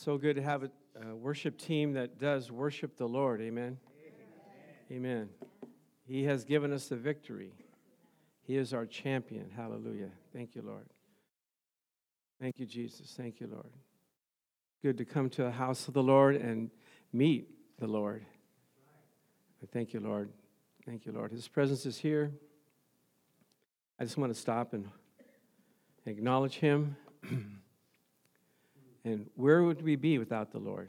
So good to have a, a worship team that does worship the Lord. Amen. Amen. Amen. He has given us the victory. He is our champion. Hallelujah. Thank you, Lord. Thank you, Jesus. Thank you, Lord. Good to come to the house of the Lord and meet the Lord. Thank you, Lord. Thank you, Lord. His presence is here. I just want to stop and acknowledge him. and where would we be without the Lord?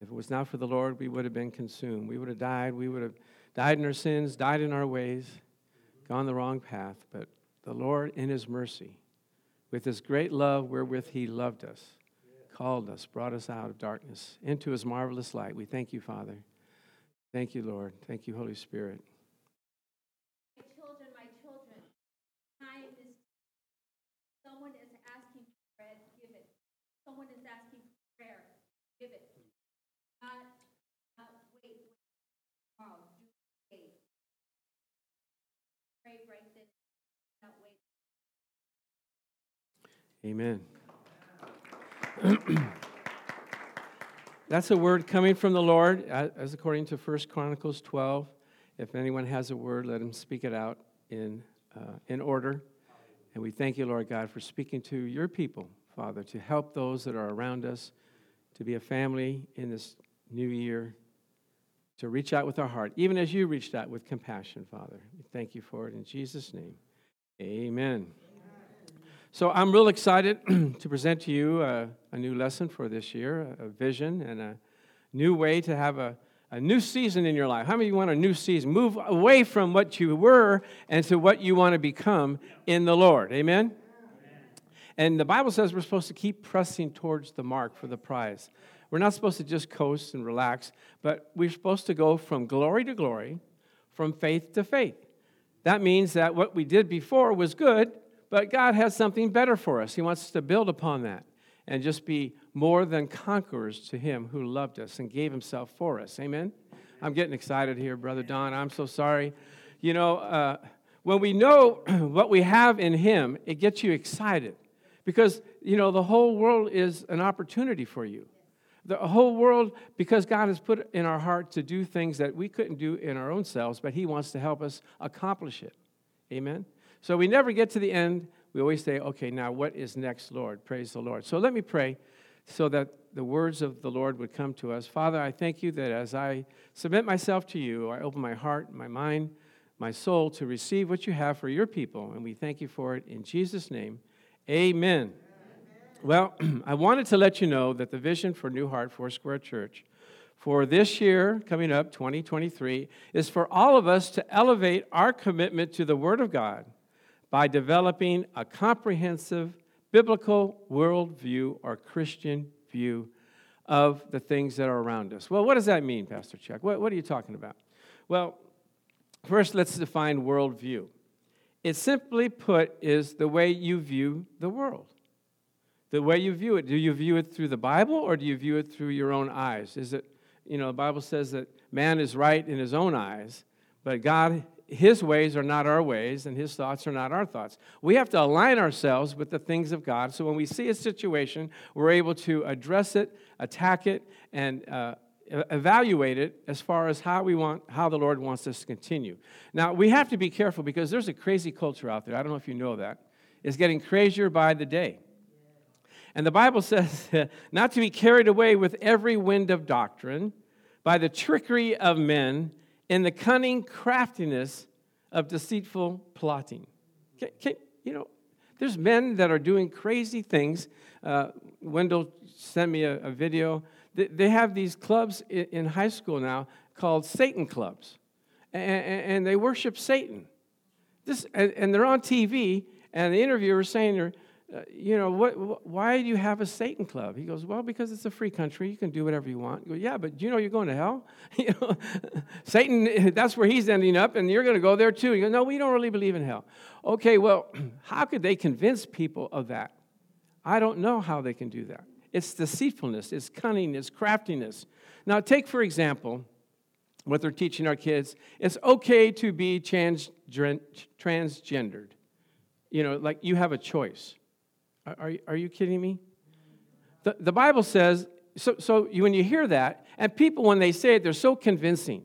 If it was not for the Lord, we would have been consumed. We would have died. We would have died in our sins, died in our ways, gone the wrong path. But the Lord, in His mercy, with His great love wherewith He loved us, called us, brought us out of darkness into His marvelous light. We thank you, Father. Thank you, Lord. Thank you, Holy Spirit. My children, my children, time is, someone is asking for bread, give it. Someone is asking for prayer, give it. Not, not wait, tomorrow, do today. Pray right then, not wait. Amen. That's a word coming from the Lord, as according to 1 Chronicles 12. If anyone has a word, let him speak it out in, uh, in order. And we thank you, Lord God, for speaking to your people, Father, to help those that are around us, to be a family in this new year, to reach out with our heart, even as you reached out with compassion, Father. We thank you for it in Jesus' name. Amen. So I'm real excited to present to you a, a, new lesson for this year, a vision, and a new way to have a, a new season in your life. How many of you want a new season? Move away from what you were and to what you want to become in the Lord. Amen? And the Bible says we're supposed to keep pressing towards the mark for the prize. We're not supposed to just coast and relax, but we're supposed to go from glory to glory, from faith to faith. That means that what we did before was good, but God has something better for us. He wants us to build upon that and just be more than conquerors to Him who loved us and gave Himself for us. Amen? I'm getting excited here, Brother Don. I'm so sorry. You know, uh, when we know what we have in Him, it gets you excited because, you know, the whole world is an opportunity for you. The whole world, because God has put in our heart to do things that we couldn't do in our own selves, but He wants to help us accomplish it. Amen? So we never get to the end. We always say, okay, now what is next, Lord? Praise the Lord. So let me pray so that the words of the Lord would come to us. Father, I thank you that as I submit myself to you, I open my heart, my mind, my soul to receive what you have for your people. And we thank you for it in Jesus' name. Amen. Amen. Well, I wanted to let you know that the vision for New Heart Foursquare Church for this year, coming up, 2023, is for all of us to elevate our commitment to the Word of God by developing a comprehensive biblical worldview or Christian view of the things that are around us. Well, what does that mean, Pastor Chuck? What, what are you talking about? Well, first, let's define worldview. It simply put is the way you view the world. The way you view it. Do you view it through the Bible or do you view it through your own eyes? Is it, you know, the Bible says that man is right in his own eyes, but God his ways are not our ways, and his thoughts are not our thoughts. We have to align ourselves with the things of God. So when we see a situation, we're able to address it, attack it, and uh, evaluate it as far as how we want how the lord wants us to continue. Now we have to be careful because there's a crazy culture out there. I don't know if you know that. It's getting crazier by the day. And the bible says not to be carried away with every wind of doctrine by the trickery of men in the cunning craftiness of deceitful plotting. Can, can, you know, there's men that are doing crazy things. Uh, Wendell sent me a, a video. They, they, have these clubs in, in, high school now called Satan clubs, and, and they worship Satan. This, and, and, they're on TV, and the interviewer is saying, Uh, you know, what, why do you have a Satan club? He goes, well, because it's a free country. You can do whatever you want. Go, yeah, but you know you're going to hell? you know, Satan, that's where he's ending up, and you're going to go there too. You go, no, we don't really believe in hell. Okay, well, how could they convince people of that? I don't know how they can do that. It's deceitfulness, it's cunning, it's craftiness. Now, take, for example, what they're teaching our kids. It's okay to be trans- transgendered. You know, like you have a choice. Are, are you kidding me? The, the Bible says, so, so you, when you hear that, and people, when they say it, they're so convincing.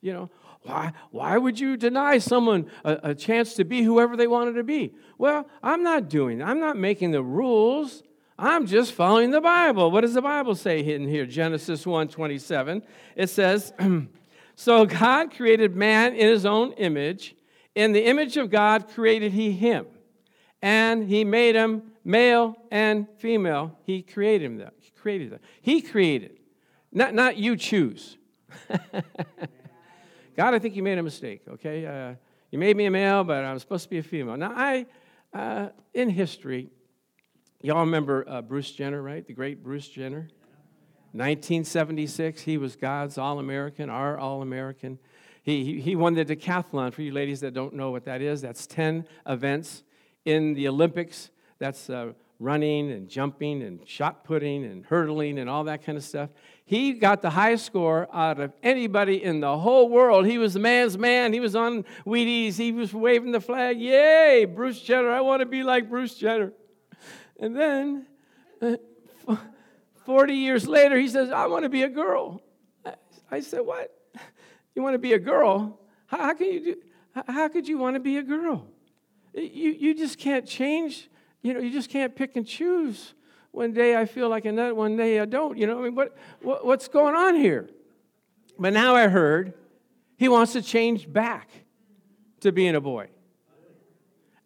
You know, why, why would you deny someone a, a chance to be whoever they wanted to be? Well, I'm not doing I'm not making the rules. I'm just following the Bible. What does the Bible say in here? Genesis 1 27. It says, So God created man in his own image. In the image of God created he him. And he made him male and female. He created them. He created them. He created. Not, not you choose. God, I think you made a mistake, okay? Uh, you made me a male, but I'm supposed to be a female. Now, I, uh, in history, y'all remember uh, Bruce Jenner, right? The great Bruce Jenner? 1976, he was God's All American, our All American. He, he, he won the decathlon. For you ladies that don't know what that is, that's 10 events in the Olympics. That's uh, running and jumping and shot putting and hurdling and all that kind of stuff. He got the highest score out of anybody in the whole world. He was the man's man. He was on Wheaties. He was waving the flag. Yay, Bruce Jenner. I want to be like Bruce Jenner. And then, uh, 40 years later, he says, I want to be a girl. I said, What? You want to be a girl? How, how can you do? How could you want to be a girl? You, you just can't change you know, you just can't pick and choose. One day I feel like a nut, one day I don't. You know, I mean, what, what, what's going on here? But now I heard he wants to change back to being a boy.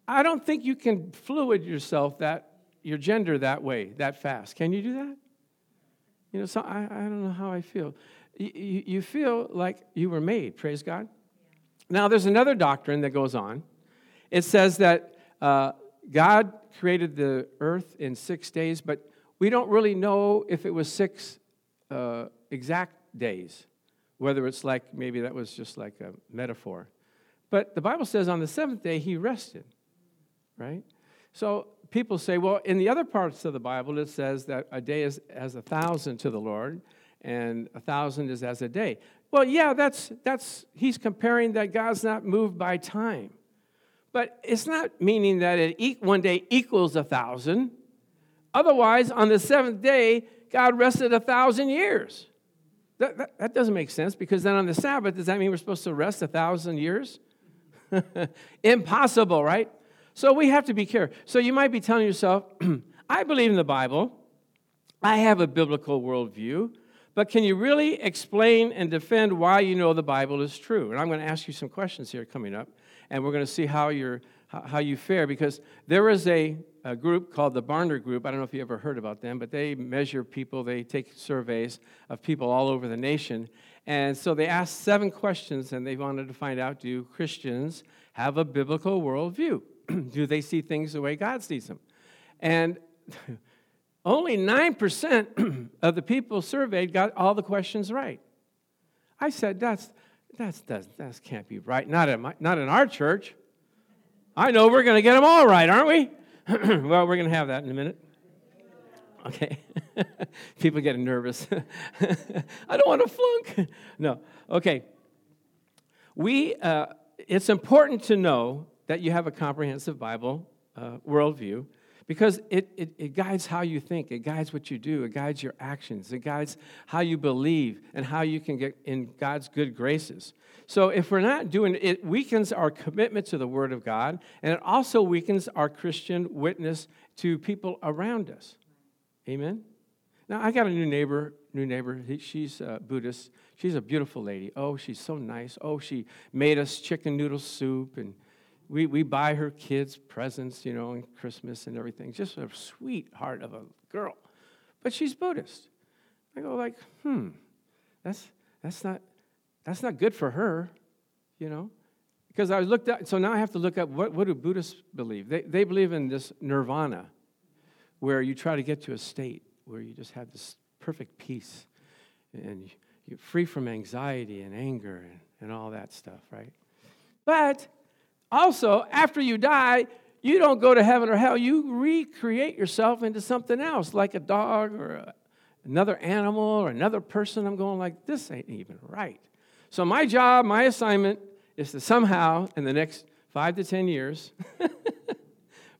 I don't think you can fluid yourself that your gender that way that fast. Can you do that? You know, so I, I don't know how I feel. You, you, you feel like you were made, praise God. Now, there's another doctrine that goes on. It says that uh, God created the earth in six days, but we don't really know if it was six uh, exact days, whether it's like maybe that was just like a metaphor. But the Bible says on the seventh day he rested, right? So people say, well, in the other parts of the Bible, it says that a day is as a thousand to the Lord, and a thousand is as a day. Well, yeah, that's, that's he's comparing that God's not moved by time. But it's not meaning that it one day equals a thousand. Otherwise, on the seventh day, God rested a thousand years. That, that, that, doesn't make sense because then on the Sabbath, does that mean we're supposed to rest a thousand years? Impossible, right? So we have to be careful. So you might be telling yourself, I believe in the Bible, I have a biblical worldview, but can you really explain and defend why you know the Bible is true? And I'm going to ask you some questions here coming up and we're going to see how, you're, how you fare because there is a, a group called the Barna Group. I don't know if you ever heard about them, but they measure people, they take surveys of people all over the nation. And so they asked seven questions and they wanted to find out do Christians have a biblical worldview? do they see things the way God sees them? And only 9% of the people surveyed got all the questions right. I said, that's, that's, that's, that can't be right. Not in, my, not in our church. I know we're going to get them all right, aren't we? well, we're going to have that in a minute. Okay. People getting nervous. I don't want to flunk. no. Okay. We, uh, it's important to know that you have a comprehensive Bible uh, worldview because it, it, it, guides how you think, it guides what you do, it guides your actions, it guides how you believe and how you can get in God's good graces. So if we're not doing it, it weakens our commitment to the Word of God, and it also weakens our Christian witness to people around us. Amen? Now, I got a new neighbor, new neighbor. She's a Buddhist. She's a beautiful lady. Oh, she's so nice. Oh, she made us chicken noodle soup and we, we buy her kids presents, you know, and Christmas and everything. Just a sweetheart of a girl. But she's Buddhist. I go like, hmm, that's, that's, not, that's not good for her, you know? Because I looked at, so now I have to look up what, what do Buddhists believe? They, they believe in this nirvana, where you try to get to a state where you just have this perfect peace and you're free from anxiety and anger and, and all that stuff, right? But also, after you die, you don't go to heaven or hell. You recreate yourself into something else, like a dog or a, another animal or another person. I'm going like, this ain't even right. So my job, my assignment is to somehow, in the next five to 10 years,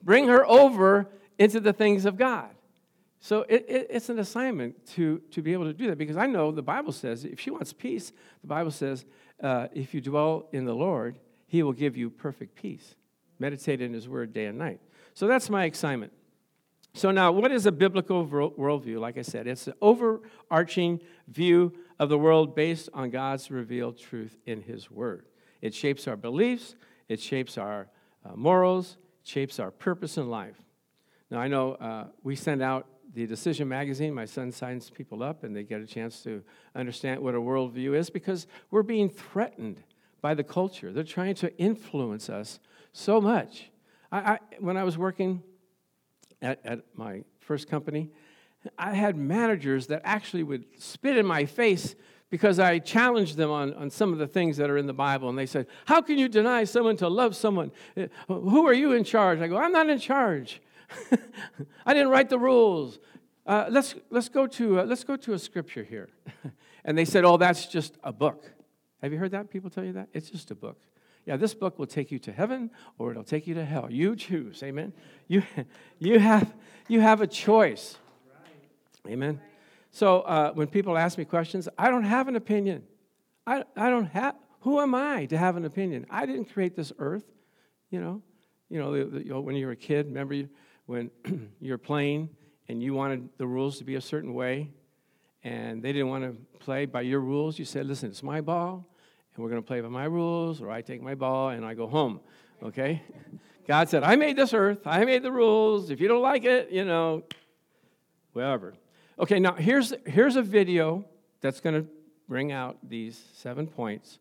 bring her over into the things of God. So it, it, it's an assignment to, to be able to do that because I know the Bible says if she wants peace, the Bible says uh, if you dwell in the Lord, He will give you perfect peace. Meditate in His Word day and night. So that's my assignment. So now, what is a biblical worldview? Like I said, it's an overarching view of the world based on God's revealed truth in His Word. It shapes our beliefs, it shapes our uh, morals, shapes our purpose in life. Now, I know uh, we send out the Decision magazine. My son signs people up, and they get a chance to understand what a worldview is because we're being threatened by the culture. They're trying to influence us so much. I, I, when I was working at, at my first company, I had managers that actually would spit in my face because I challenged them on, on some of the things that are in the Bible. And they said, How can you deny someone to love someone? Uh, who are you in charge? I go, I'm not in charge. I didn't write the rules. Uh, let's, let's, go to, uh, let's go to a scripture here. and they said, Oh, that's just a book. Have you heard that? People tell you that? It's just a book. Yeah, this book will take you to heaven or it'll take you to hell. You choose. Amen. You, you, have, you have a choice. Amen. So uh, when people ask me questions, I don't have an opinion. I, I don't have, who am I to have an opinion? I didn't create this earth, you know. You know, the, the, when you were a kid, remember you, when you're playing and you wanted the rules to be a certain way and they didn't want to play by your rules, you said, listen, it's my ball and we're going to play by my rules, or I take my ball and I go home, okay? God said, I made this earth, I made the rules. If you don't like it, you know, whatever. Okay, now here's, here's a video that's going to bring out these seven points.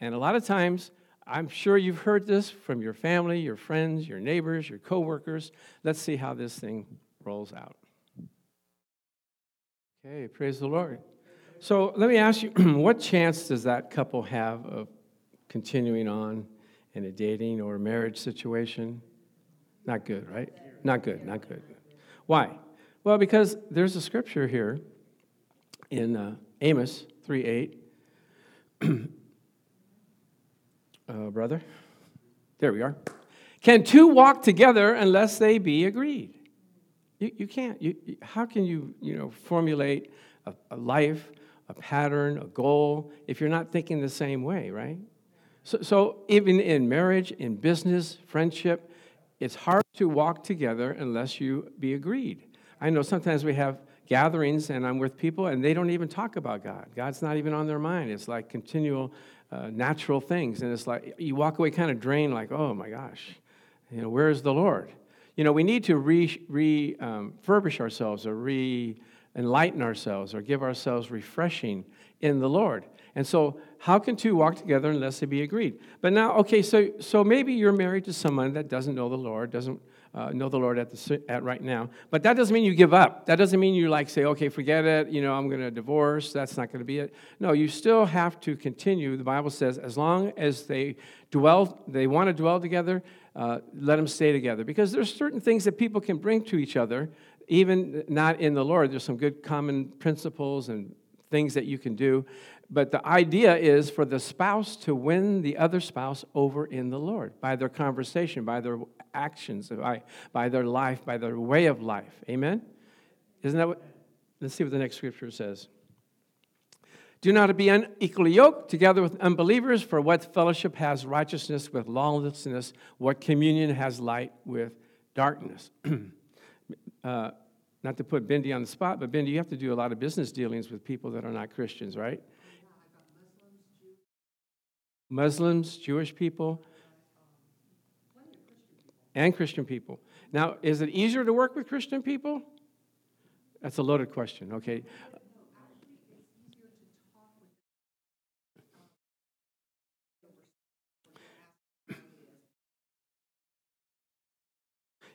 And a lot of times, I'm sure you've heard this from your family, your friends, your neighbors, your coworkers. Let's see how this thing rolls out. Okay, praise the Lord. So let me ask you what chance does that couple have of continuing on in a dating or marriage situation? Not good, right? Not good, not good. Why? Well, because there's a scripture here in uh, Amos 3 8. uh, brother, there we are. Can two walk together unless they be agreed? You, you can't. You, how can you, you know, formulate a, a life a pattern, a goal, if you're not thinking the same way, right? So, so even in marriage, in business, friendship, it's hard to walk together unless you be agreed. I know sometimes we have gatherings and I'm with people and they don't even talk about God. God's not even on their mind. It's like continual uh, natural things. And it's like you walk away kind of drained, like, oh my gosh, you know, where is the Lord? You know, we need to refurbish re, um, ourselves or re enlighten ourselves or give ourselves refreshing in the Lord. And so, how can two walk together unless they be agreed? But now, okay, so so maybe you're married to someone that doesn't know the Lord, doesn't uh, know the Lord at the at right now. But that doesn't mean you give up. That doesn't mean you like say, okay, forget it. You know, I'm going to divorce. That's not going to be it. No, you still have to continue. The Bible says, as long as they dwell, they want to dwell together. Uh, let them stay together because there's certain things that people can bring to each other even not in the Lord, there's some good common principles and things that you can do. But the idea is for the spouse to win the other spouse over in the Lord by their conversation, by their actions, by, by their life, by their way of life. Amen? Isn't that what? Let's see what the next scripture says. Do not be unequally yoked together with unbelievers, for what fellowship has righteousness with lawlessness? What communion has light with darkness? uh, not to put Bindi on the spot, but Bindi, you have to do a lot of business dealings with people that are not Christians, right? Muslims, Jewish people, and Christian people. Now, is it easier to work with Christian people? That's a loaded question, okay?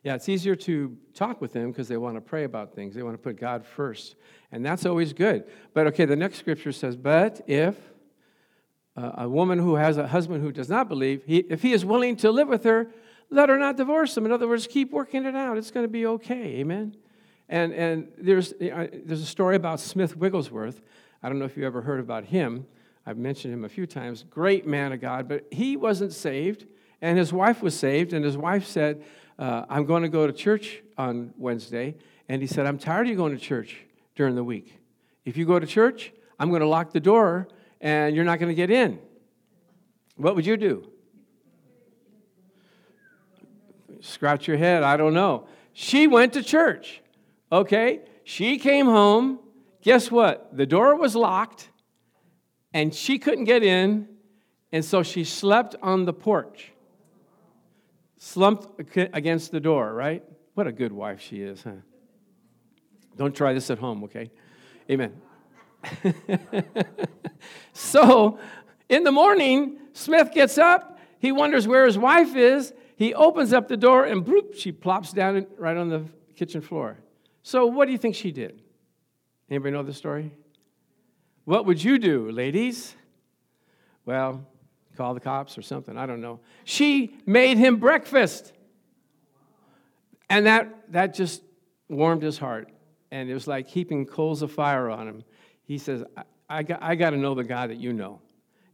Yeah, it's easier to talk with them because they want to pray about things. They want to put God first. And that's always good. But okay, the next scripture says, But if uh, a woman who has a husband who does not believe, he, if he is willing to live with her, let her not divorce him. In other words, keep working it out. It's going to be okay. Amen. And, and there's, there's a story about Smith Wigglesworth. I don't know if you ever heard about him. I've mentioned him a few times. Great man of God, but he wasn't saved, and his wife was saved, and his wife said, uh, I'm going to go to church on Wednesday, and he said, I'm tired of you going to church during the week. If you go to church, I'm going to lock the door and you're not going to get in. What would you do? Scratch your head, I don't know. She went to church. Okay? She came home. Guess what? The door was locked and she couldn't get in, and so she slept on the porch. Slumped against the door, right? What a good wife she is, huh? Don't try this at home, okay? Amen. so, in the morning, Smith gets up. He wonders where his wife is. He opens up the door and bloop, she plops down right on the kitchen floor. So, what do you think she did? Anybody know the story? What would you do, ladies? Well, call the cops or something. I don't know. She made him breakfast. And that, that just warmed his heart. And it was like heaping coals of fire on him. He says, I, I, got, I got to know the God that you know.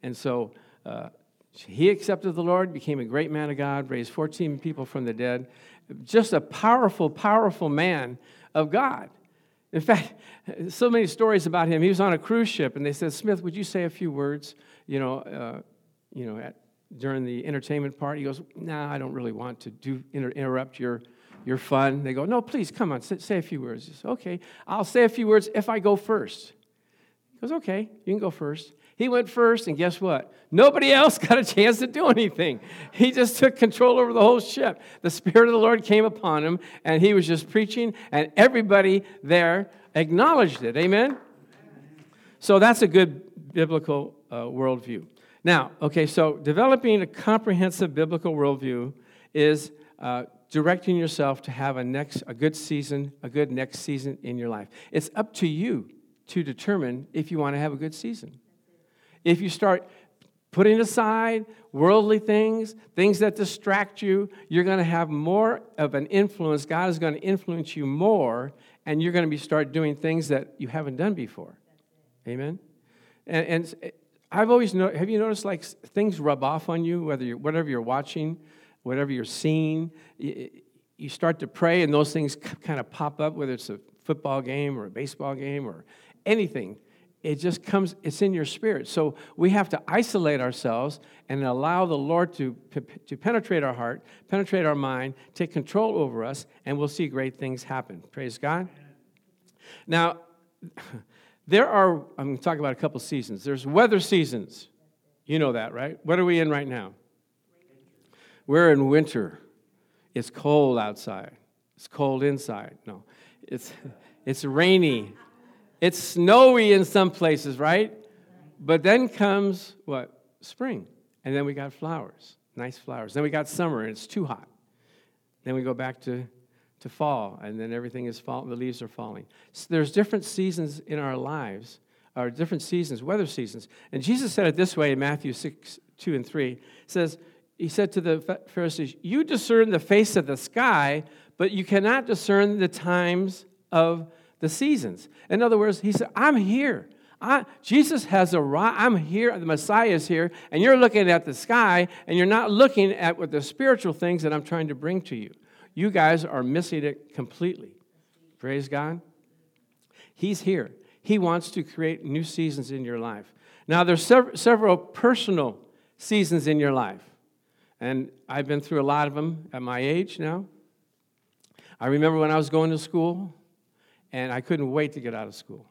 And so uh, he accepted the Lord, became a great man of God, raised 14 people from the dead. Just a powerful, powerful man of God. In fact, so many stories about him. He was on a cruise ship, and they said, Smith, would you say a few words, you know, uh, you know, at, during the entertainment part? He goes, nah, I don't really want to do inter- interrupt your, your fun. They go, no, please, come on, say, a few words. Says, okay, I'll say a few words if I go first. He goes, okay, you can go first. He went first, and guess what? Nobody else got a chance to do anything. He just took control over the whole ship. The Spirit of the Lord came upon him, and he was just preaching, and everybody there acknowledged it. Amen? So that's a good biblical uh, worldview. Now, okay, so developing a comprehensive biblical worldview is uh, directing yourself to have a next, a good season, a good next season in your life. It's up to you to determine if you want to have a good season. If you start putting aside worldly things, things that distract you, you're going to have more of an influence. God is going to influence you more, and you're going to be start doing things that you haven't done before. Amen. And, and I've always know. Have you noticed like things rub off on you, whether you're, whatever you're watching, whatever you're seeing. You start to pray, and those things kind of pop up, whether it's a football game or a baseball game or anything it just comes, it's in your spirit. So we have to isolate ourselves and allow the Lord to, to penetrate our heart, penetrate our mind, take control over us, and we'll see great things happen. Praise God. Now, there are, I'm going to talk about a couple seasons. There's weather seasons. You know that, right? What are we in right now? We're in winter. It's cold outside. It's cold inside. No, it's, it's rainy. It's snowy in some places, right? But then comes what? Spring. And then we got flowers, nice flowers. Then we got summer and it's too hot. Then we go back to, to fall and then everything is falling, the leaves are falling. So there's different seasons in our lives, or different seasons, weather seasons. And Jesus said it this way in Matthew 6, 2 and 3. It says, He said to the Pharisees, You discern the face of the sky, but you cannot discern the times of the seasons. In other words, he said, I'm here. I, Jesus has arrived. I'm here. The Messiah is here. And you're looking at the sky and you're not looking at what the spiritual things that I'm trying to bring to you. You guys are missing it completely. Praise God. He's here. He wants to create new seasons in your life. Now, there's sev- several personal seasons in your life. And I've been through a lot of them at my age now. I remember when I was going to school, and I couldn't wait to get out of school.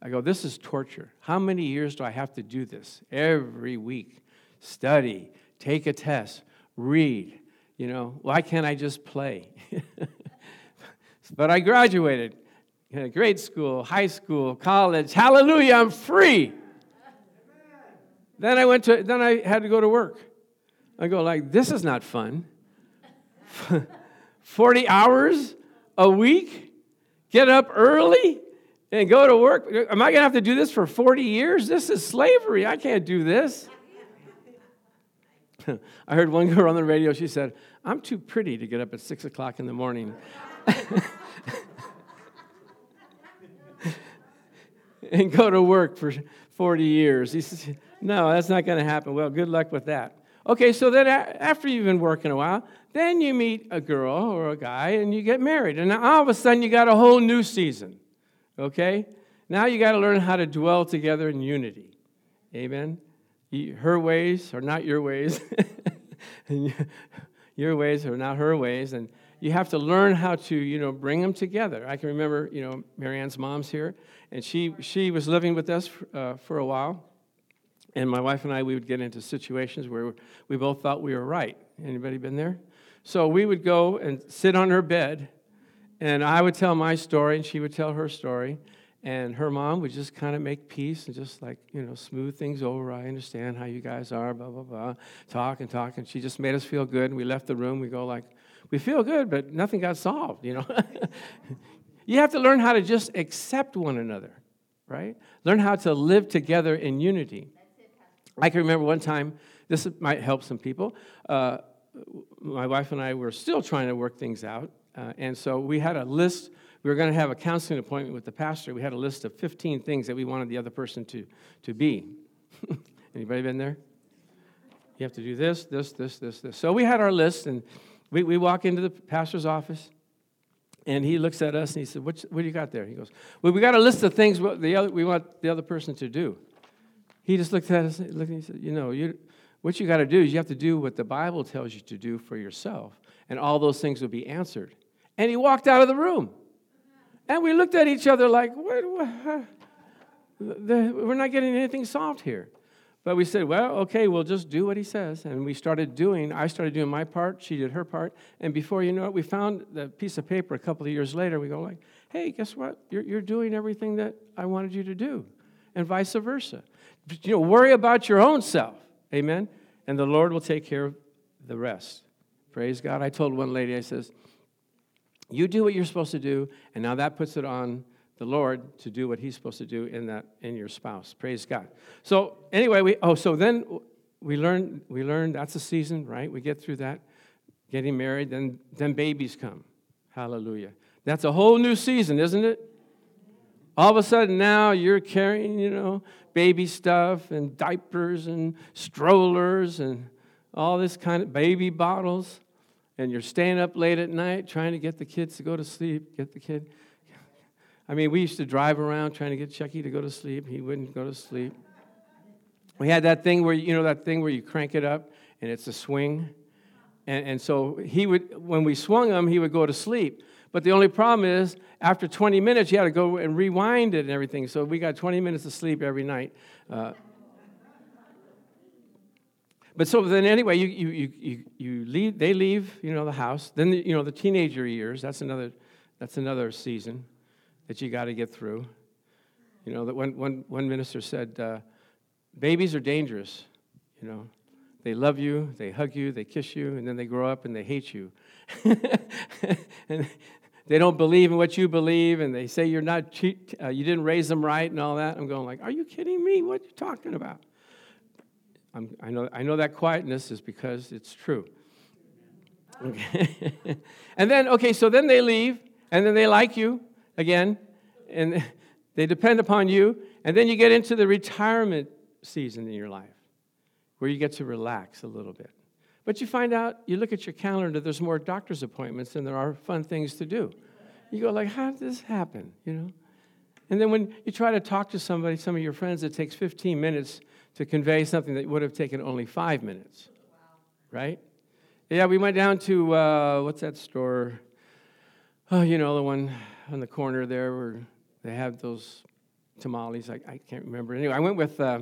I go, this is torture. How many years do I have to do this? Every week. Study, take a test, read. You know, why can't I just play? but I graduated. Grade school, high school, college. Hallelujah, I'm free. Then I went to then I had to go to work. I go like this is not fun. 40 hours a week? get up early and go to work. Am I going to have to do this for 40 years? This is slavery. I can't do this. I heard one girl on the radio, she said, I'm too pretty to get up at 6 o'clock in the morning. and go to work for 40 years. He says, No, that's not going to happen. Well, good luck with that. Okay, so then after you've been working a while, then you meet a girl or a guy and you get married. And now all of a sudden you got a whole new season. Okay? Now you got to learn how to dwell together in unity. Amen? Her ways are not your ways. and your ways are not her ways. And you have to learn how to, you know, bring them together. I can remember, you know, Marianne's mom's here, and she, she was living with us uh, for a while. And my wife and I, we would get into situations where we both thought we were right. Anybody been there? So we would go and sit on her bed, and I would tell my story, and she would tell her story. And her mom would just kind of make peace and just like, you know, smooth things over. I understand how you guys are, blah, blah, blah. Talk and talk. And she just made us feel good. And we left the room. We go like, we feel good, but nothing got solved, you know. you have to learn how to just accept one another, right? Learn how to live together in unity. I can remember one time, this might help some people. Uh, my wife and I were still trying to work things out. Uh, and so we had a list. We were going to have a counseling appointment with the pastor. We had a list of 15 things that we wanted the other person to, to be. Anybody been there? You have to do this, this, this, this, this. So we had our list, and we, we walk into the pastor's office, and he looks at us and he said, What, what do you got there? He goes, Well, we got a list of things the other, we want the other person to do. He just looked at us and he said, You know, you, what you got to do is you have to do what the Bible tells you to do for yourself, and all those things will be answered. And he walked out of the room. And we looked at each other like, what, what? The- We're not getting anything solved here. But we said, well, okay, we'll just do what he says. And we started doing, I started doing my part, she did her part. And before you know it, we found the piece of paper a couple of years later. We go like, hey, guess what? You're, you're doing everything that I wanted you to do. And vice versa. But, you know, worry about your own self. Amen? And the Lord will take care of the rest. Praise God. I told one lady, I says, you do what you're supposed to do, and now that puts it on the Lord to do what He's supposed to do in that in your spouse. Praise God. So anyway, we oh so then we learn we learn that's a season, right? We get through that, getting married, then then babies come. Hallelujah. That's a whole new season, isn't it? All of a sudden now you're carrying, you know, baby stuff and diapers and strollers and all this kind of baby bottles and you're staying up late at night trying to get the kids to go to sleep, get the kid. I mean, we used to drive around trying to get Chucky to go to sleep. He wouldn't go to sleep. We had that thing where, you know, that thing where you crank it up and it's a swing. And, and so he would, when we swung him, he would go to sleep. But the only problem is, after 20 minutes, you had to go and rewind it and everything. So we got 20 minutes of sleep every night. Uh, but so then anyway, you, you, you, you, leave, they leave, you know, the house. Then, the, you know, the teenager years, that's another, that's another season that you got to get through. You know, that one, one, one minister said, uh, babies are dangerous, you know. They love you, they hug you, they kiss you, and then they grow up and they hate you. and they don't believe in what you believe, and they say you're not, uh, you didn't raise them right and all that. I'm going like, are you kidding me? What are you talking about? I'm, I, know, I know that quietness is because it's true. Okay. and then, okay, so then they leave, and then they like you again, and they depend upon you, and then you get into the retirement season in your life where you get to relax a little bit. But you find out, you look at your calendar, there's more doctor's appointments than there are fun things to do. You go like, how did this happen, you know? And then when you try to talk to somebody, some of your friends, it takes 15 minutes to convey something that would have taken only five minutes, right? Yeah, we went down to, uh, what's that store? Oh, you know, the one on the corner there where they have those tamales. I, I can't remember. Anyway, I went with, uh,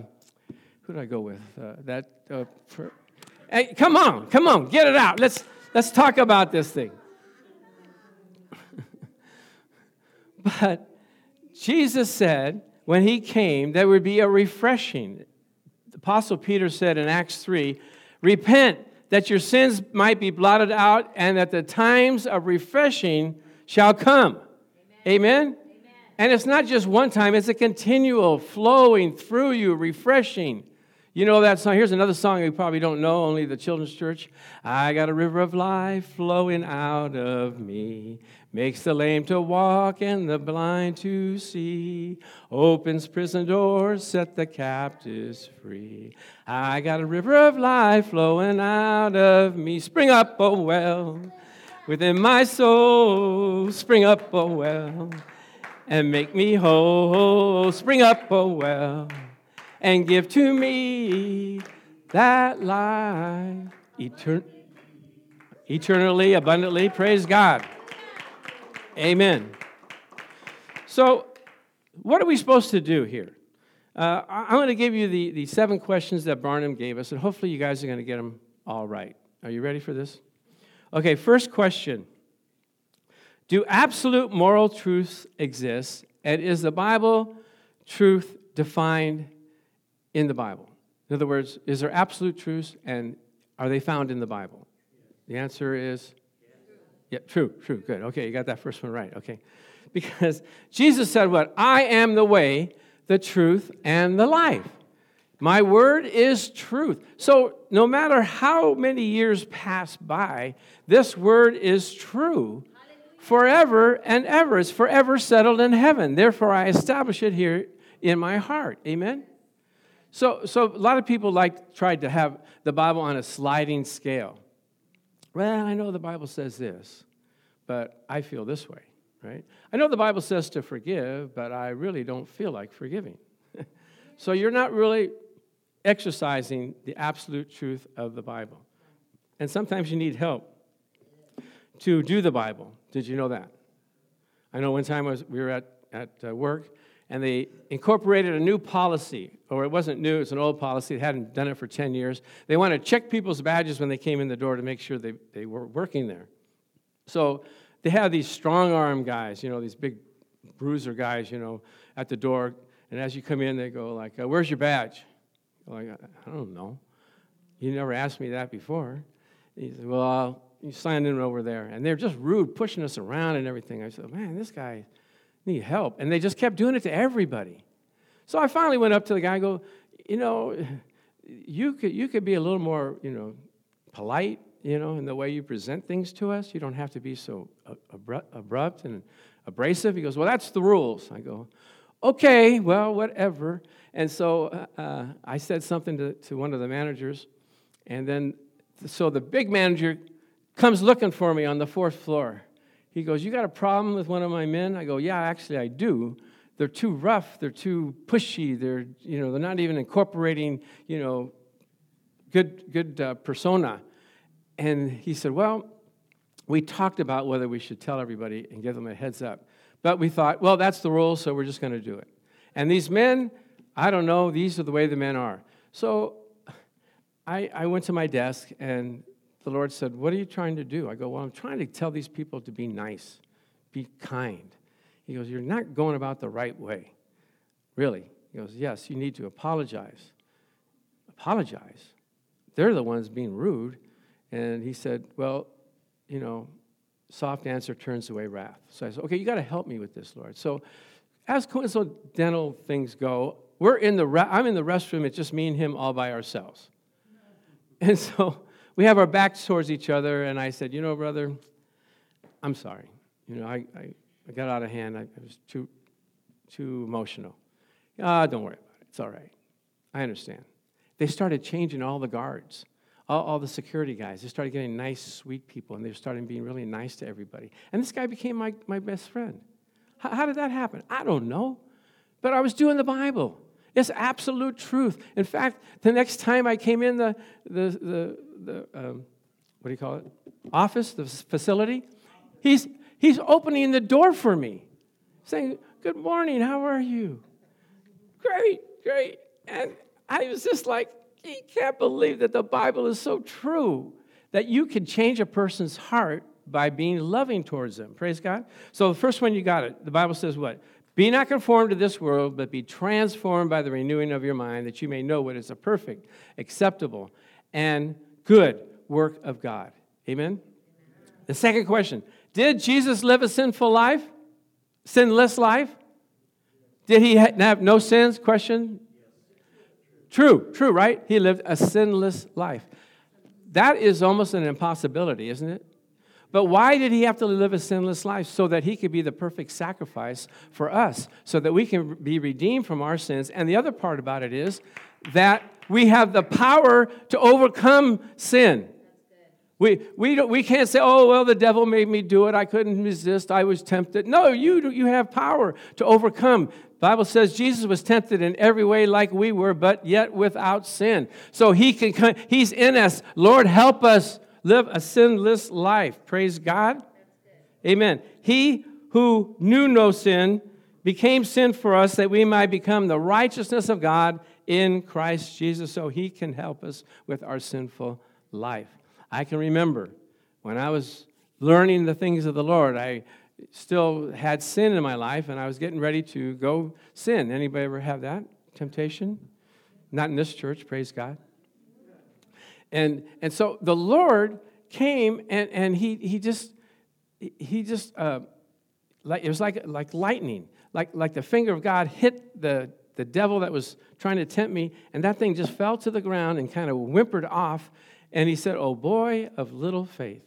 who did I go with? Uh, that, uh, hey, come on, come on, get it out. Let's, let's talk about this thing. but Jesus said when he came, there would be a refreshing. Apostle Peter said in Acts 3 Repent that your sins might be blotted out and that the times of refreshing shall come. Amen? Amen? And it's not just one time, it's a continual flowing through you, refreshing. You know that song? Here's another song you probably don't know, only the children's church. I got a river of life flowing out of me, makes the lame to walk and the blind to see, opens prison doors, set the captives free. I got a river of life flowing out of me. Spring up, oh well, within my soul, spring up, oh well, and make me whole. Spring up, oh well and give to me that life etern- eternally, abundantly. Praise God. Amen. So, what are we supposed to do here? Uh, I'm going to give you the, the seven questions that Barna gave us, and hopefully, you guys are going to get them all right. Are you ready for this? Okay, first question Do absolute moral truths exist, and is the Bible truth defined in the Bible? In other words, is there absolute truths and are they found in the Bible? The answer is yeah, true, true, good. Okay, you got that first one right. Okay. Because Jesus said, What? I am the way, the truth, and the life. My word is truth. So, no matter how many years pass by, this word is true forever and ever. It's forever settled in heaven. Therefore, I establish it here in my heart. Amen? So, so a lot of people like tried to have the Bible on a sliding scale. Well, I know the Bible says this, but I feel this way, right? I know the Bible says to forgive, but I really don't feel like forgiving. so you're not really exercising the absolute truth of the Bible. And sometimes you need help to do the Bible. Did you know that? I know one time was, we were at, at uh, work and they incorporated a new policy, or it wasn't new, it's an old policy, they hadn't done it for 10 years. They wanted to check people's badges when they came in the door to make sure they, they were working there. So they had these strong arm guys, you know, these big bruiser guys, you know, at the door. And as you come in, they go like, uh, where's your badge? like, I don't know. You never asked me that before. He said, well, you signed in over there. And they're just rude, pushing us around and everything. I said, man, this guy, need help. And they just kept doing it to everybody. So I finally went up to the guy and go, you know, you could, you could be a little more, you know, polite, you know, in the way you present things to us. You don't have to be so abrupt and abrasive. He goes, well, that's the rules. I go, okay, well, whatever. And so uh, uh, I said something to, to one of the managers. And then, so the big manager comes looking for me on the fourth floor. He goes, You got a problem with one of my men? I go, Yeah, actually, I do. They're too rough, they're too pushy, they're, you know, they're not even incorporating, you know, good, good uh, persona. And he said, Well, we talked about whether we should tell everybody and give them a heads up. But we thought, well, that's the rule, so we're just going to do it. And these men, I don't know, these are the way the men are. So I, I went to my desk and the Lord said, What are you trying to do? I go, Well, I'm trying to tell these people to be nice, be kind. He goes, You're not going about the right way. Really? He goes, Yes, you need to apologize. Apologize. They're the ones being rude. And he said, Well, you know, soft answer turns away wrath. So I said, Okay, you got to help me with this, Lord. So as coincidental things go, we're in the re- I'm in the restroom. It's just me and him all by ourselves. And so we have our backs towards each other, and I said, You know, brother, I'm sorry. You know, I, I, I got out of hand. I, I was too, too emotional. Ah, don't worry about it. It's all right. I understand. They started changing all the guards, all, all the security guys. They started getting nice, sweet people, and they started being really nice to everybody. And this guy became my, my best friend. How, how did that happen? I don't know. But I was doing the Bible. It's absolute truth. In fact, the next time I came in the, the, the, the um, what do you call it? Office, the facility, he's, he's opening the door for me, saying, Good morning, how are you? Great, great. And I was just like, "He can't believe that the Bible is so true that you can change a person's heart by being loving towards them. Praise God. So the first one you got it. The Bible says what? Be not conformed to this world, but be transformed by the renewing of your mind, that you may know what is a perfect, acceptable, and good work of God. Amen? The second question Did Jesus live a sinful life? Sinless life? Did he have no sins? Question. True, true, right? He lived a sinless life. That is almost an impossibility, isn't it? But why did he have to live a sinless life? So that he could be the perfect sacrifice for us, so that we can be redeemed from our sins. And the other part about it is that we have the power to overcome sin. We, we, don't, we can't say, oh, well, the devil made me do it. I couldn't resist. I was tempted. No, you, you have power to overcome. Bible says Jesus was tempted in every way like we were, but yet without sin. So he can, he's in us. Lord, help us live a sinless life. Praise God. Amen. He who knew no sin became sin for us that we might become the righteousness of God in Christ Jesus so he can help us with our sinful life. I can remember when I was learning the things of the Lord, I still had sin in my life and I was getting ready to go sin. Anybody ever have that temptation? Not in this church, praise God. And, and so the Lord came and, and he, he just, he just, uh, like, it was like, like lightning, like, like the finger of God hit the, the devil that was trying to tempt me, and that thing just fell to the ground and kind of whimpered off. And he said, Oh, boy of little faith.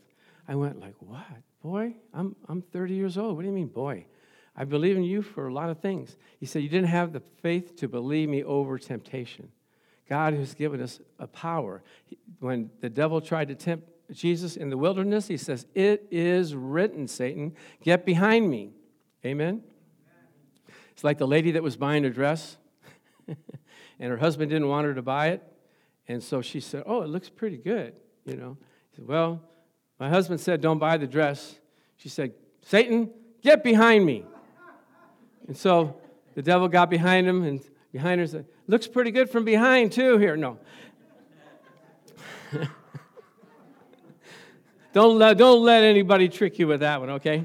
I went like, What? Boy? I'm, I'm 30 years old. What do you mean, boy? I believe in you for a lot of things. He said, You didn't have the faith to believe me over temptation. God has given us a power. When the devil tried to tempt Jesus in the wilderness, he says, It is written, Satan, get behind me. Amen? It's like the lady that was buying a dress, and her husband didn't want her to buy it. And so she said, Oh, it looks pretty good, you know. He said, Well, my husband said, Don't buy the dress. She said, Satan, get behind me. And so the devil got behind him and behind her said, Looks pretty good from behind, too, here. No. don't, let, don't let anybody trick you with that one, okay?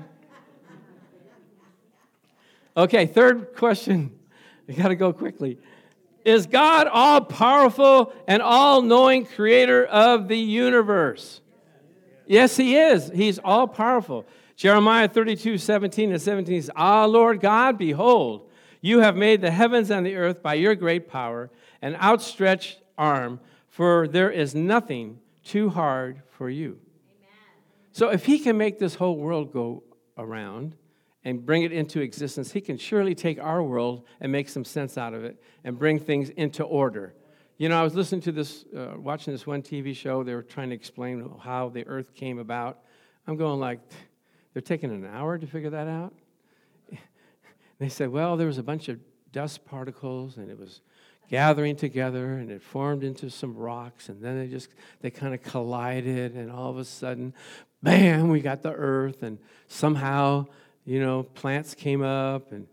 Okay, third question. I got to go quickly. Is God all powerful and all knowing creator of the universe? Yes, He is. He's all powerful. Jeremiah 32, 17 and 17 says, Ah, Lord God, behold, you have made the heavens and the earth by your great power and outstretched arm, for there is nothing too hard for you. Amen. So if He can make this whole world go around, and bring it into existence, He can surely take our world and make some sense out of it and bring things into order. You know, I was listening to this, uh, watching this one TV show. They were trying to explain how the earth came about. I'm going like, they're taking an hour to figure that out. They said, well, there was a bunch of dust particles and it was gathering together and it formed into some rocks and then they just they kind of collided and all of a sudden bam we got the earth and somehow you know, plants came up, and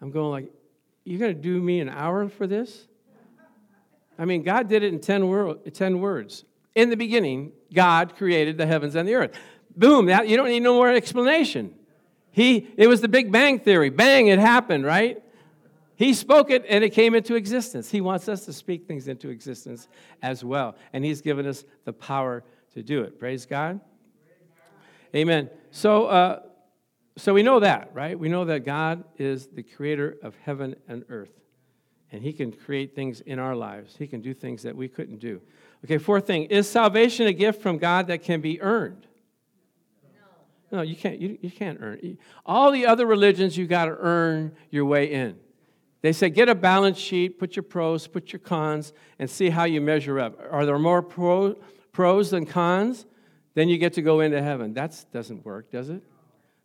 I'm going like, you're going to do me an hour for this? I mean, God did it in 10, wor- 10 words. In the beginning, God created the heavens and the earth. Boom, that, you don't need no more explanation. He, it was the Big Bang Theory. Bang, it happened, right? He spoke it and it came into existence. He wants us to speak things into existence as well. And He's given us the power to do it. Praise God. Amen. So, uh, so we know that, right? We know that God is the creator of heaven and earth. And he can create things in our lives. He can do things that we couldn't do. Okay, fourth thing is salvation a gift from God that can be earned? No, no you can't. You, you can't earn. All the other religions, you got to earn your way in. They say get a balance sheet, put your pros, put your cons, and see how you measure up. Are there more pro, pros than cons? Then you get to go into heaven. That doesn't work, does it?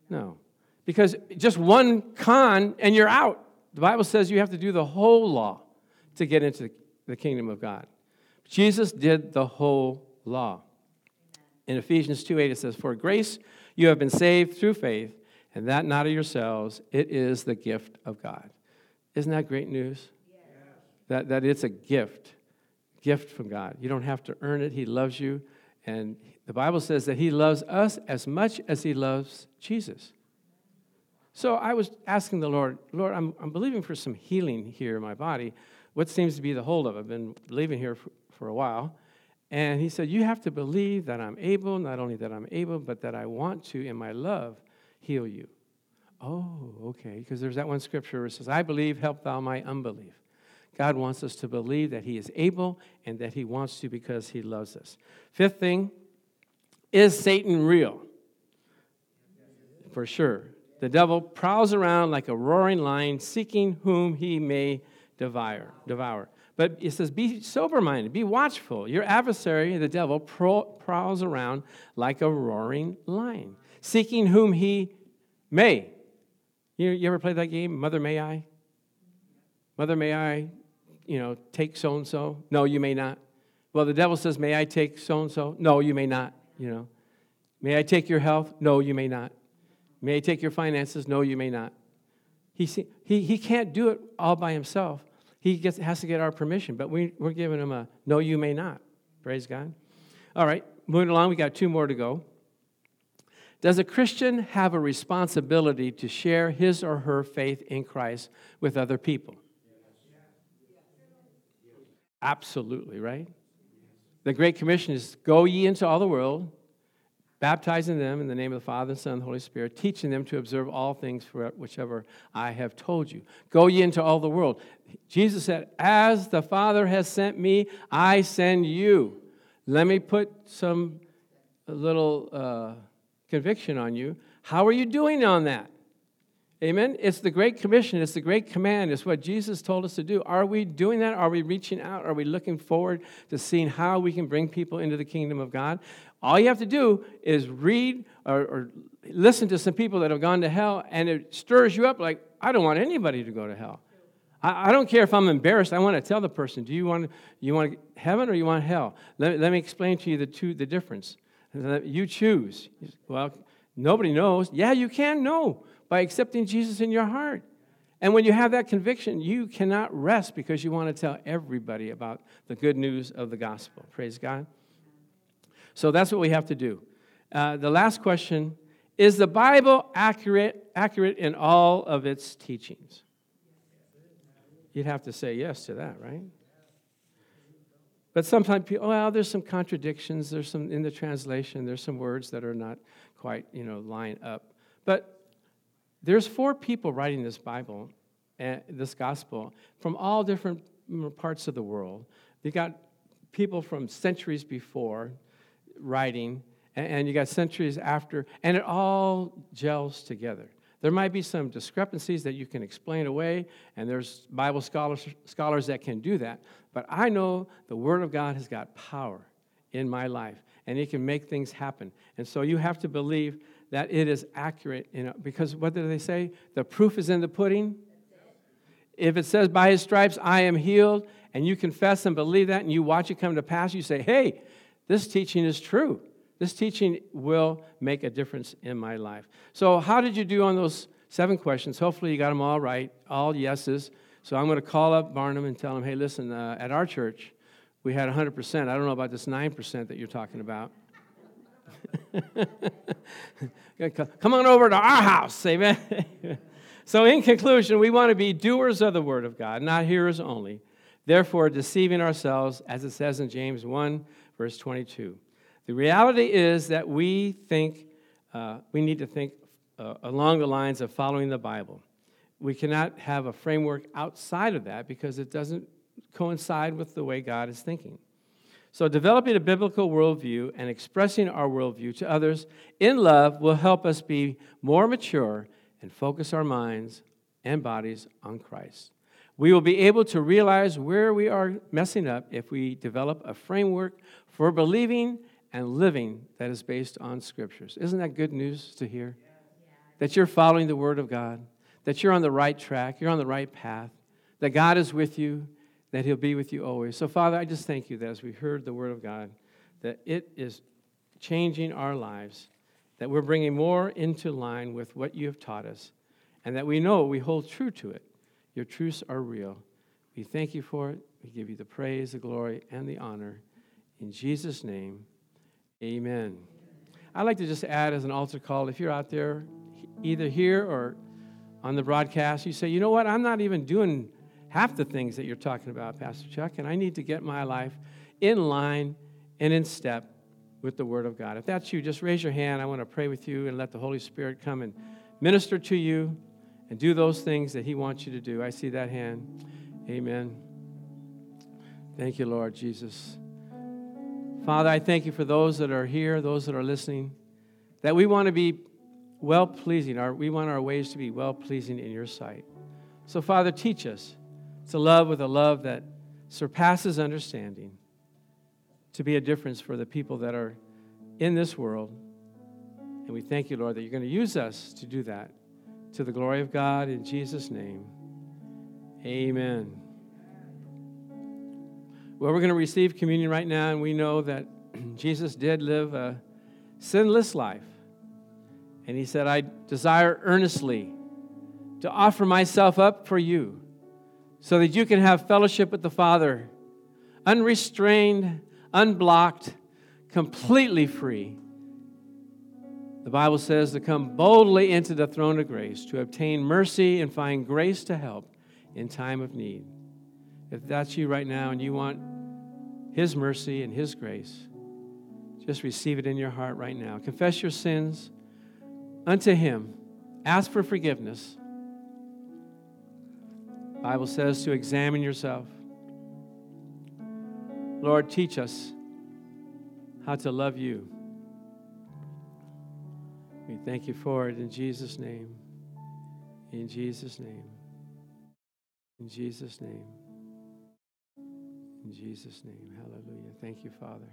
No. Because just one con and you're out. The Bible says you have to do the whole law to get into the kingdom of God. Jesus did the whole law. In Ephesians 2 8, it says, For grace you have been saved through faith, and that not of yourselves, it is the gift of God. Isn't that great news? Yes. That, that it's a gift, gift from God. You don't have to earn it. He loves you. And the Bible says that He loves us as much as He loves Jesus. So I was asking the Lord, Lord, I'm, I'm believing for some healing here in my body. What seems to be the hold of? I've been believing here for, for a while. And he said, You have to believe that I'm able, not only that I'm able, but that I want to, in my love, heal you. Oh, okay. Because there's that one scripture where it says, I believe, help thou my unbelief. God wants us to believe that He is able and that He wants to because He loves us. Fifth thing is Satan real? For sure. The devil prowls around like a roaring lion, seeking whom he may devour. devour. But it says, be sober minded, be watchful. Your adversary, the devil, prowls around like a roaring lion, seeking whom he may. You, you ever play that game, Mother May I? Mother, may I, you know, take so and so? No, you may not. Well, the devil says, May I take so and so? No, you may not, you know. May I take your health? No, you may not. May I take your finances? No, you may not. He, he, he can't do it all by himself. He gets, has to get our permission, but we, we're giving him a no, you may not. Praise God. All right, moving along, we got two more to go. Does a Christian have a responsibility to share his or her faith in Christ with other people? Absolutely, right? The Great Commission is go ye into all the world, baptizing them in the name of the Father, and Son, and the Holy Spirit, teaching them to observe all things for whichever I have told you. Go ye into all the world. Jesus said, As the Father has sent me, I send you. Let me put some little uh, conviction on you. How are you doing on that? Amen. It's the Great Commission. It's the Great Command. It's what Jesus told us to do. Are we doing that? Are we reaching out? Are we looking forward to seeing how we can bring people into the kingdom of God? All you have to do is read or, or listen to some people that have gone to hell, and it stirs you up like, I don't want anybody to go to hell. I, I don't care if I'm embarrassed. I want to tell the person, do you want, you want heaven or you want hell? Let, let me explain to you the, two, the difference. You choose. Well, nobody knows. Yeah, you can know by accepting Jesus in your heart. And when you have that conviction, you cannot rest because you want to tell everybody about the good news of the gospel. Praise God. So that's what we have to do. Uh, the last question is the Bible accurate, accurate in all of its teachings? You'd have to say yes to that, right? But sometimes people, well, there's some contradictions. There's some in the translation. There's some words that are not quite, you know, line up. But there's four people writing this Bible, uh, this gospel, from all different parts of the world. You got people from centuries before writing, and you got centuries after, and it all gels together. There might be some discrepancies that you can explain away, and there's Bible scholars, scholars that can do that. But I know the Word of God has got power in my life, and it can make things happen. And so you have to believe that it is accurate. You know, because what do they say? The proof is in the pudding. If it says, by his stripes I am healed, and you confess and believe that, and you watch it come to pass, you say, hey, this teaching is true. This teaching will make a difference in my life. So, how did you do on those seven questions? Hopefully, you got them all right, all yeses. So, I'm going to call up Barna and tell him, hey, listen, uh, at our church, we had 100%. I don't know about this 9% that you're talking about. Come on over to our house, amen. so, in conclusion, we want to be doers of the word of God, not hearers only. Therefore, deceiving ourselves, as it says in James 1, verse 22. The reality is that we think, uh, we need to think uh, along the lines of following the Bible. We cannot have a framework outside of that because it doesn't coincide with the way God is thinking. So, developing a biblical worldview and expressing our worldview to others in love will help us be more mature and focus our minds and bodies on Christ. We will be able to realize where we are messing up if we develop a framework for believing and living that is based on scriptures. Isn't that good news to hear? That you're following the Word of God, that you're on the right track, you're on the right path, that God is with you, that He'll be with you always. So, Father, I just thank you that as we heard the Word of God, that it is changing our lives, that we're bringing more into line with what you have taught us, and that we know we hold true to it. Your truths are real. We thank you for it. We give you the praise, the glory, and the honor. In Jesus' name, amen. I'd like to just add as an altar call if you're out there, either here or on the broadcast, you say, you know what, I'm not even doing half the things that you're talking about, Pastor Chuck, and I need to get my life in line and in step with the Word of God. If that's you, just raise your hand. I want to pray with you and let the Holy Spirit come and minister to you and do those things that He wants you to do. I see that hand. Amen. Thank you, Lord Jesus. Father, I thank you for those that are here, those that are listening, that we want to be well pleasing. We want our ways to be well pleasing in your sight. So, Father, teach us to love with a love that surpasses understanding, to be a difference for the people that are in this world. And we thank you, Lord, that you're going to use us to do that to the glory of God in Jesus' name. Amen. Well, we're going to receive communion right now, and we know that Jesus did live a sinless life. And he said, I desire earnestly to offer myself up for you so that you can have fellowship with the Father, unrestrained, unblocked, completely free. The Bible says to come boldly into the throne of grace to obtain mercy and find grace to help in time of need. If that's you right now and you want His mercy and His grace, just receive it in your heart right now. Confess your sins unto Him, ask for forgiveness. Bible says to examine yourself. Lord, teach us how to love you. We thank you for it in Jesus' name. In Jesus' name. In Jesus' name. In Jesus' name. Hallelujah. Thank you, Father.